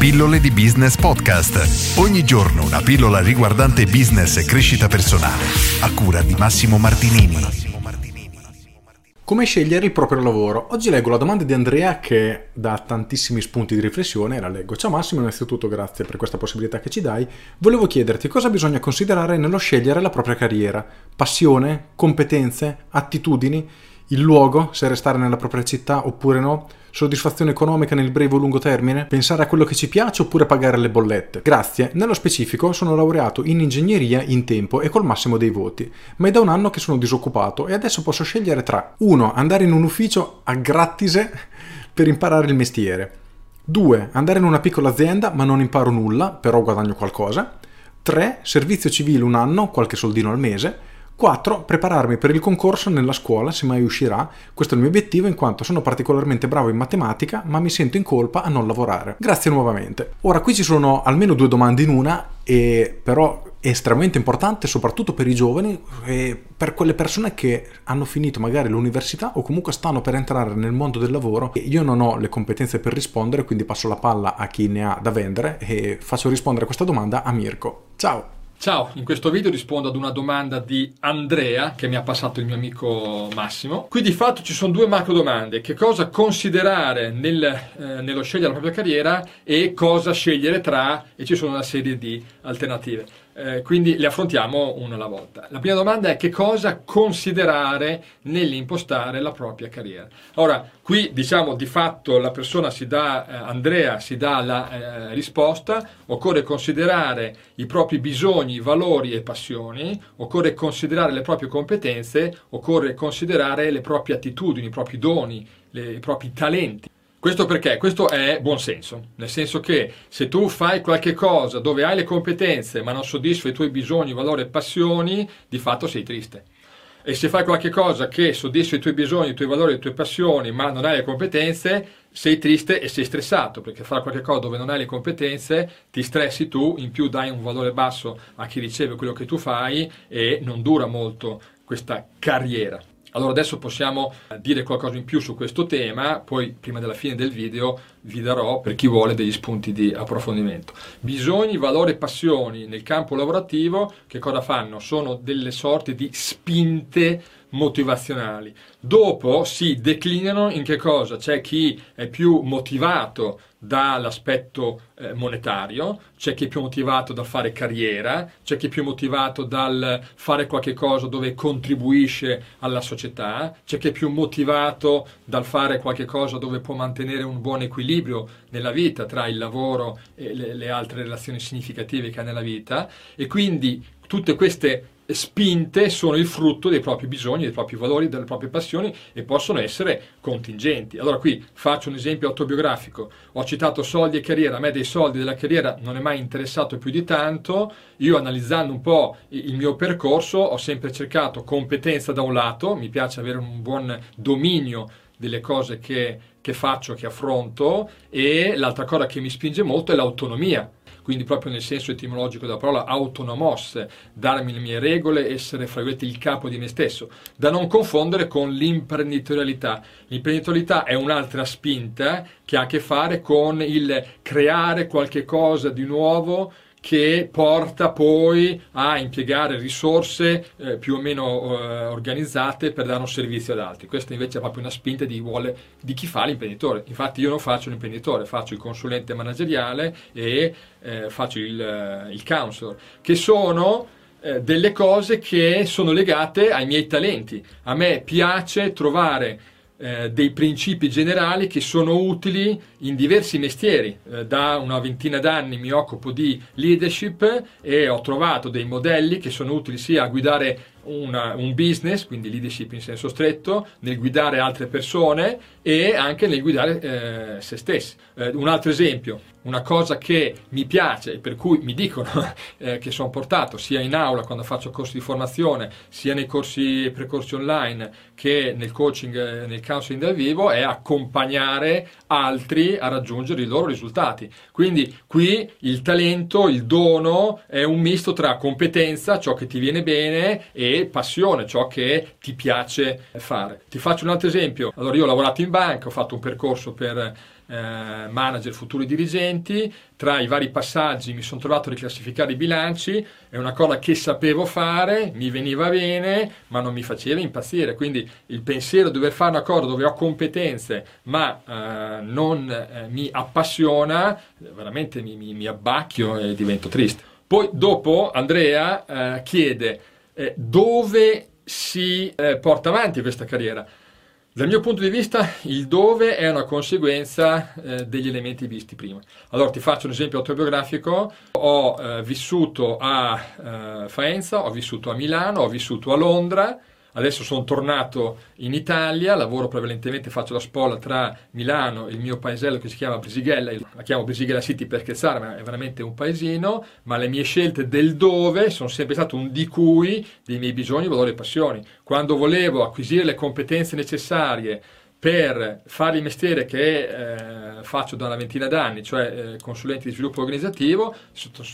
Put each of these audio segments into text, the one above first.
Pillole di Business Podcast. Ogni giorno una pillola riguardante business e crescita personale. A cura di Massimo Martinini. Come scegliere il proprio lavoro? Oggi leggo la domanda di Andrea che dà tantissimi spunti di riflessione, la leggo. Ciao Massimo, innanzitutto grazie per questa possibilità che ci dai. Volevo chiederti cosa bisogna considerare nello scegliere la propria carriera. Passione, competenze, attitudini, il luogo, se restare nella propria città oppure no, soddisfazione economica nel breve o lungo termine, pensare a quello che ci piace oppure pagare le bollette. Grazie, nello specifico sono laureato in ingegneria in tempo e col massimo dei voti, ma è da un anno che sono disoccupato e adesso posso scegliere tra 1. andare in un ufficio a grattise per imparare il mestiere, 2. andare in una piccola azienda ma non imparo nulla, però guadagno qualcosa, 3. servizio civile un anno, qualche soldino al mese, 4. Prepararmi per il concorso nella scuola, se mai uscirà. Questo è il mio obiettivo in quanto sono particolarmente bravo in matematica, ma mi sento in colpa a non lavorare. Grazie nuovamente. Ora, qui ci sono almeno due domande in una, e però è estremamente importante soprattutto per i giovani e per quelle persone che hanno finito magari l'università o comunque stanno per entrare nel mondo del lavoro. Io non ho le competenze per rispondere, quindi passo la palla a chi ne ha da vendere e faccio rispondere a questa domanda a Mirko. Ciao! Ciao, in questo video rispondo ad una domanda di Andrea che mi ha passato il mio amico Massimo. Qui di fatto ci sono due macro domande, che cosa considerare nel, eh, nello scegliere la propria carriera e cosa scegliere tra e ci sono una serie di alternative. Eh, quindi le affrontiamo una alla volta. La prima domanda è che cosa considerare nell'impostare la propria carriera. Ora, qui diciamo di fatto la persona si dà, eh, Andrea si dà la eh, risposta, occorre considerare i propri bisogni, valori e passioni, occorre considerare le proprie competenze, occorre considerare le proprie attitudini, i propri doni, le, i propri talenti. Questo perché? Questo è buonsenso, nel senso che se tu fai qualche cosa dove hai le competenze ma non soddisfa i tuoi bisogni, valori e passioni, di fatto sei triste. E se fai qualche cosa che soddisfa i tuoi bisogni, i tuoi valori, le tue passioni, ma non hai le competenze, sei triste e sei stressato, perché fare qualche cosa dove non hai le competenze ti stressi tu, in più dai un valore basso a chi riceve quello che tu fai e non dura molto questa carriera. Allora adesso possiamo eh, dire qualcosa in più su questo tema, poi prima della fine del video vi darò per chi vuole degli spunti di approfondimento. Bisogni, valori e passioni nel campo lavorativo che cosa fanno? Sono delle sorti di spinte motivazionali. Dopo si declinano in che cosa? C'è chi è più motivato dall'aspetto eh, monetario, c'è chi è più motivato dal fare carriera, c'è chi è più motivato dal fare qualche cosa dove contribuisce alla società, c'è chi è più motivato dal fare qualche cosa dove può mantenere un buon equilibrio nella vita tra il lavoro e le, le altre relazioni significative che ha nella vita. E quindi tutte queste spinte sono il frutto dei propri bisogni, dei propri valori, delle proprie passioni e possono essere contingenti. Allora qui faccio un esempio autobiografico. Ho citato soldi e carriera, a me dei soldi della carriera non è mai interessato più di tanto. Io analizzando un po' il mio percorso ho sempre cercato competenza da un lato, mi piace avere un buon dominio delle cose che, che faccio, che affronto e l'altra cosa che mi spinge molto è l'autonomia quindi proprio nel senso etimologico della parola autonomos, darmi le mie regole, essere fra virgolette il capo di me stesso, da non confondere con l'imprenditorialità. L'imprenditorialità è un'altra spinta che ha a che fare con il creare qualche cosa di nuovo che porta poi a impiegare risorse eh, più o meno eh, organizzate per dare un servizio ad altri. Questa invece è proprio una spinta di, vuole, di, chi fa l'imprenditore. Infatti io non faccio l'imprenditore, faccio il consulente manageriale e eh, faccio il, eh, il counselor, che sono eh, delle cose che sono legate ai miei talenti. A me piace trovare eh, dei principi generali che sono utili in diversi mestieri. Eh, da una ventina d'anni mi occupo di leadership e ho trovato dei modelli che sono utili sia a guidare una, un business, quindi leadership in senso stretto, nel guidare altre persone e anche nel guidare eh, se stessi. Eh, un altro esempio, una cosa che mi piace e per cui mi dicono eh, che sono portato sia in aula quando faccio corsi di formazione, sia nei corsi precorsi online che nel coaching, eh, nel counseling dal vivo, è accompagnare altri a raggiungere i loro risultati. Quindi qui il talento, il dono è un misto tra competenza, ciò che ti viene bene, e passione, ciò che ti piace fare. Ti faccio un altro esempio. Allora io ho lavorato in banca, ho fatto un percorso per eh, manager, futuri dirigenti, tra i vari passaggi mi sono trovato a riclassificare i bilanci, è una cosa che sapevo fare, mi veniva bene, ma non mi faceva impazzire, quindi il pensiero di dover fare una cosa dove ho competenze ma eh, non eh, mi appassiona, veramente mi, mi, mi, abbacchio e divento triste. Poi dopo Andrea eh, chiede eh, dove si eh, porta avanti questa carriera. Dal mio punto di vista il dove è una conseguenza eh, degli elementi visti prima. Allora ti faccio un esempio autobiografico, ho eh, vissuto a eh, Faenza, ho vissuto a Milano, ho vissuto a Londra, Adesso sono tornato in Italia, lavoro prevalentemente, faccio la spola tra Milano e il mio paesello che si chiama Brisighella, la chiamo Brisighella City per scherzare, ma è veramente un paesino, ma le mie scelte del dove sono sempre state un di cui dei miei bisogni, valori e passioni. Quando volevo acquisire le competenze necessarie per fare il mestiere che eh, faccio da una ventina d'anni, cioè eh, consulente di sviluppo organizzativo,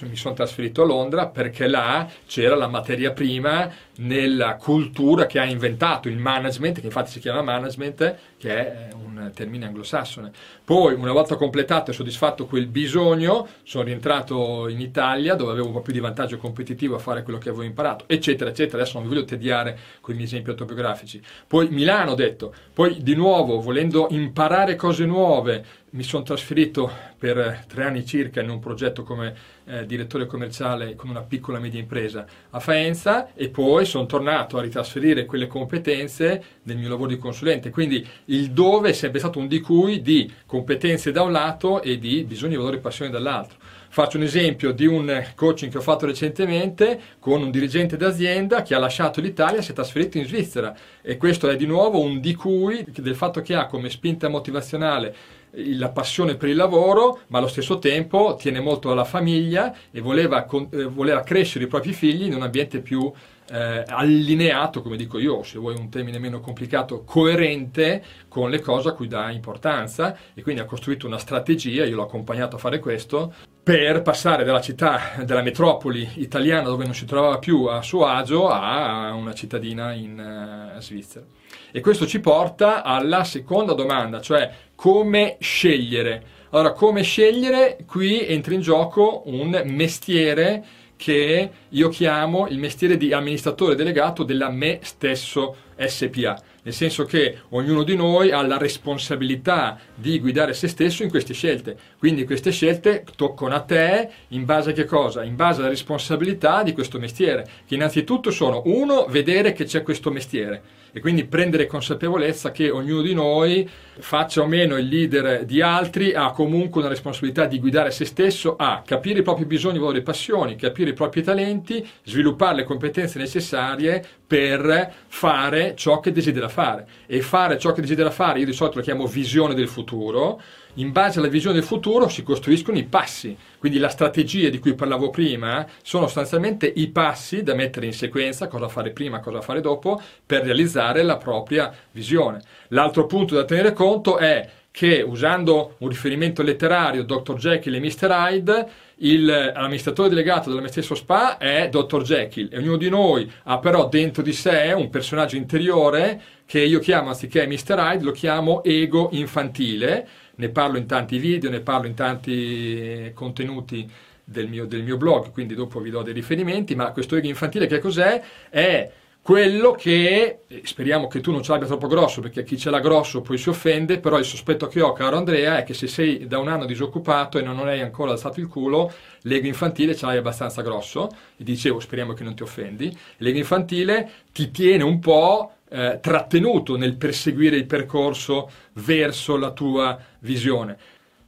mi sono trasferito a Londra perché là c'era la materia prima nella cultura che ha inventato il management, che infatti si chiama management, che è un termine anglosassone. Poi, una volta completato e soddisfatto quel bisogno, sono rientrato in Italia dove avevo un po' più di vantaggio competitivo a fare quello che avevo imparato, eccetera, eccetera. Adesso non vi voglio tediare con i miei esempi autobiografici. Poi Milano, ho detto, poi di nuovo, volendo imparare cose nuove, mi sono trasferito per tre anni circa in un progetto come eh, direttore commerciale con una piccola media impresa a Faenza e poi sono tornato a ritrasferire quelle competenze nel mio lavoro di consulente. Quindi il dove è sempre stato un di cui di competenze da un lato e di bisogni, valori e passioni dall'altro. Faccio un esempio di un coaching che ho fatto recentemente con un dirigente d'azienda che ha lasciato l'Italia e si è trasferito in Svizzera e questo è di nuovo un di cui del fatto che ha come spinta motivazionale la passione per il lavoro, ma allo stesso tempo tiene molto alla famiglia e voleva, eh, voleva crescere i propri figli in un ambiente più eh, allineato, come dico io, se vuoi un termine meno complicato, coerente con le cose a cui dà importanza e quindi ha costruito una strategia, io l'ho accompagnato a fare questo, per passare dalla città, della metropoli italiana dove non si trovava più a suo agio a una cittadina in uh, Svizzera. E questo ci porta alla seconda domanda, cioè come scegliere. Allora, come scegliere? Qui entra in gioco un mestiere che io chiamo il mestiere di amministratore delegato della me stesso SPA, nel senso che ognuno di noi ha la responsabilità di guidare se stesso in queste scelte. Quindi queste scelte toccano a te in base a che cosa? In base alla responsabilità di questo mestiere, che innanzitutto sono uno, vedere che c'è questo mestiere e quindi prendere consapevolezza che ognuno di noi, faccia o meno il leader di altri, ha comunque una responsabilità di guidare se stesso a capire i propri bisogni, valori e passioni, capire i propri talenti, sviluppare le competenze necessarie per fare ciò che desidera fare. E fare ciò che desidera fare, io di solito lo chiamo visione del futuro, in base alla visione del futuro si costruiscono i passi. Quindi la strategia di cui parlavo prima sono sostanzialmente i passi da mettere in sequenza, cosa fare prima, cosa fare dopo, per realizzare la propria visione. L'altro punto da tenere conto è che usando un riferimento letterario, Dr. Jekyll e Mr. Hyde, l'amministratore delegato della me stesso spa è Dr. Jekyll e ognuno di noi ha però dentro di sé un personaggio interiore che io chiamo, anziché Mr. Hyde, lo chiamo ego infantile ne parlo in tanti video, ne parlo in tanti contenuti del mio, del mio blog, quindi dopo vi do dei riferimenti, ma questo ego infantile che cos'è? È quello che speriamo che tu non ce l'abbia troppo grosso perché chi ce l'ha grosso poi si offende però il sospetto che ho caro Andrea è che se sei da un anno disoccupato e non hai ancora alzato il culo l'ego infantile ce l'hai abbastanza grosso e dicevo speriamo che non ti offendi l'ego infantile ti tiene un po' eh, trattenuto nel perseguire il percorso verso la tua visione.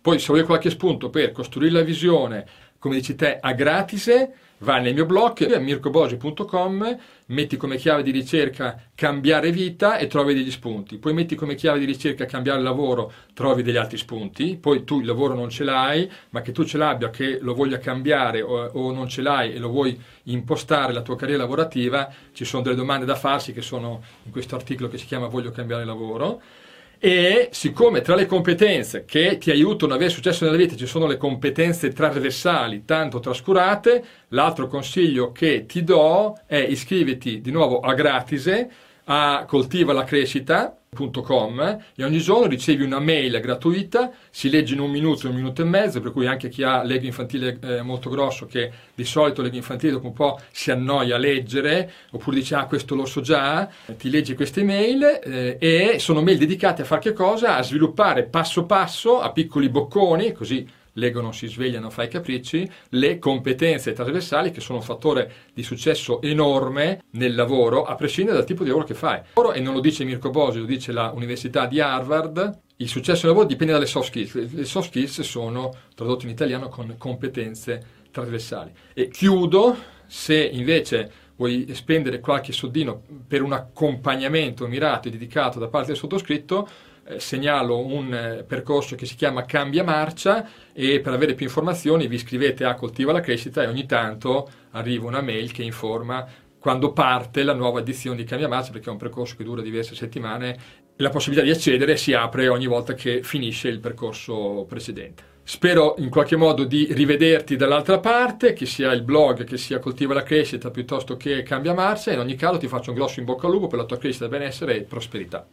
Poi se vuoi qualche spunto per costruire la visione, come dici te, a gratise, vai nel mio blog mircobosi.com, metti come chiave di ricerca cambiare vita e trovi degli spunti. Poi metti come chiave di ricerca cambiare lavoro, trovi degli altri spunti. Poi tu il lavoro non ce l'hai, ma che tu ce l'abbia, che lo voglia cambiare o, o non ce l'hai e lo vuoi impostare la tua carriera lavorativa, ci sono delle domande da farsi che sono in questo articolo che si chiama Voglio cambiare lavoro e siccome tra le competenze che ti aiutano ad avere successo nella vita ci sono le competenze trasversali tanto trascurate, l'altro consiglio che ti do è iscriviti di nuovo a Gratise a coltivalacrescita.com e ogni giorno ricevi una mail gratuita, si legge in un minuto, un minuto e mezzo, per cui anche chi ha lega infantile eh, molto grosso, che di solito lega infantile dopo un po' si annoia a leggere, oppure dice ah questo lo so già, ti leggi queste mail eh, e sono mail dedicate a fare che cosa? A sviluppare passo passo, a piccoli bocconi, così l'ego non si sveglia, non fa i capricci, le competenze trasversali che sono un fattore di successo enorme nel lavoro, a prescindere dal tipo di lavoro che fai. E non lo dice Mirko Bosi, lo dice l'Università di Harvard, il successo nel lavoro dipende dalle soft skills. Le soft skills sono tradotte in italiano con competenze trasversali. E chiudo, se invece vuoi spendere qualche soldino per un accompagnamento mirato e dedicato da parte del sottoscritto, eh, segnalo un eh, percorso che si chiama Cambia Marcia e per avere più informazioni vi iscrivete a Coltiva la Crescita e ogni tanto arriva una mail che informa quando parte la nuova edizione di Cambia Marcia perché è un percorso che dura diverse settimane la possibilità di accedere si apre ogni volta che finisce il percorso precedente. Spero in qualche modo di rivederti dall'altra parte, che sia il blog, che sia Coltiva la Crescita piuttosto che Cambia Marcia. In ogni caso ti faccio un grosso in bocca al lupo per la tua crescita, benessere e prosperità.